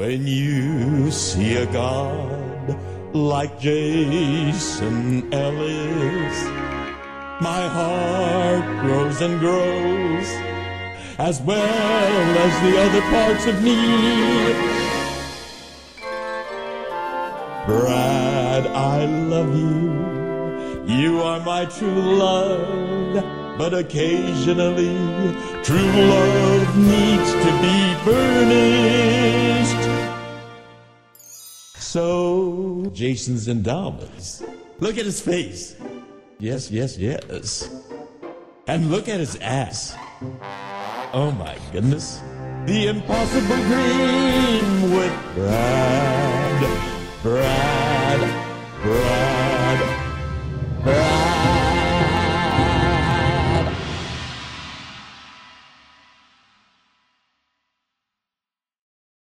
When you see a god like Jason Ellis, my heart grows and grows, as well as the other parts of me. Brad, I love you. You are my true love. But occasionally, true love needs to be burnished. So, Jason's endowments. Look at his face. Yes, yes, yes. And look at his ass. Oh my goodness. The impossible dream with Brad. Brad.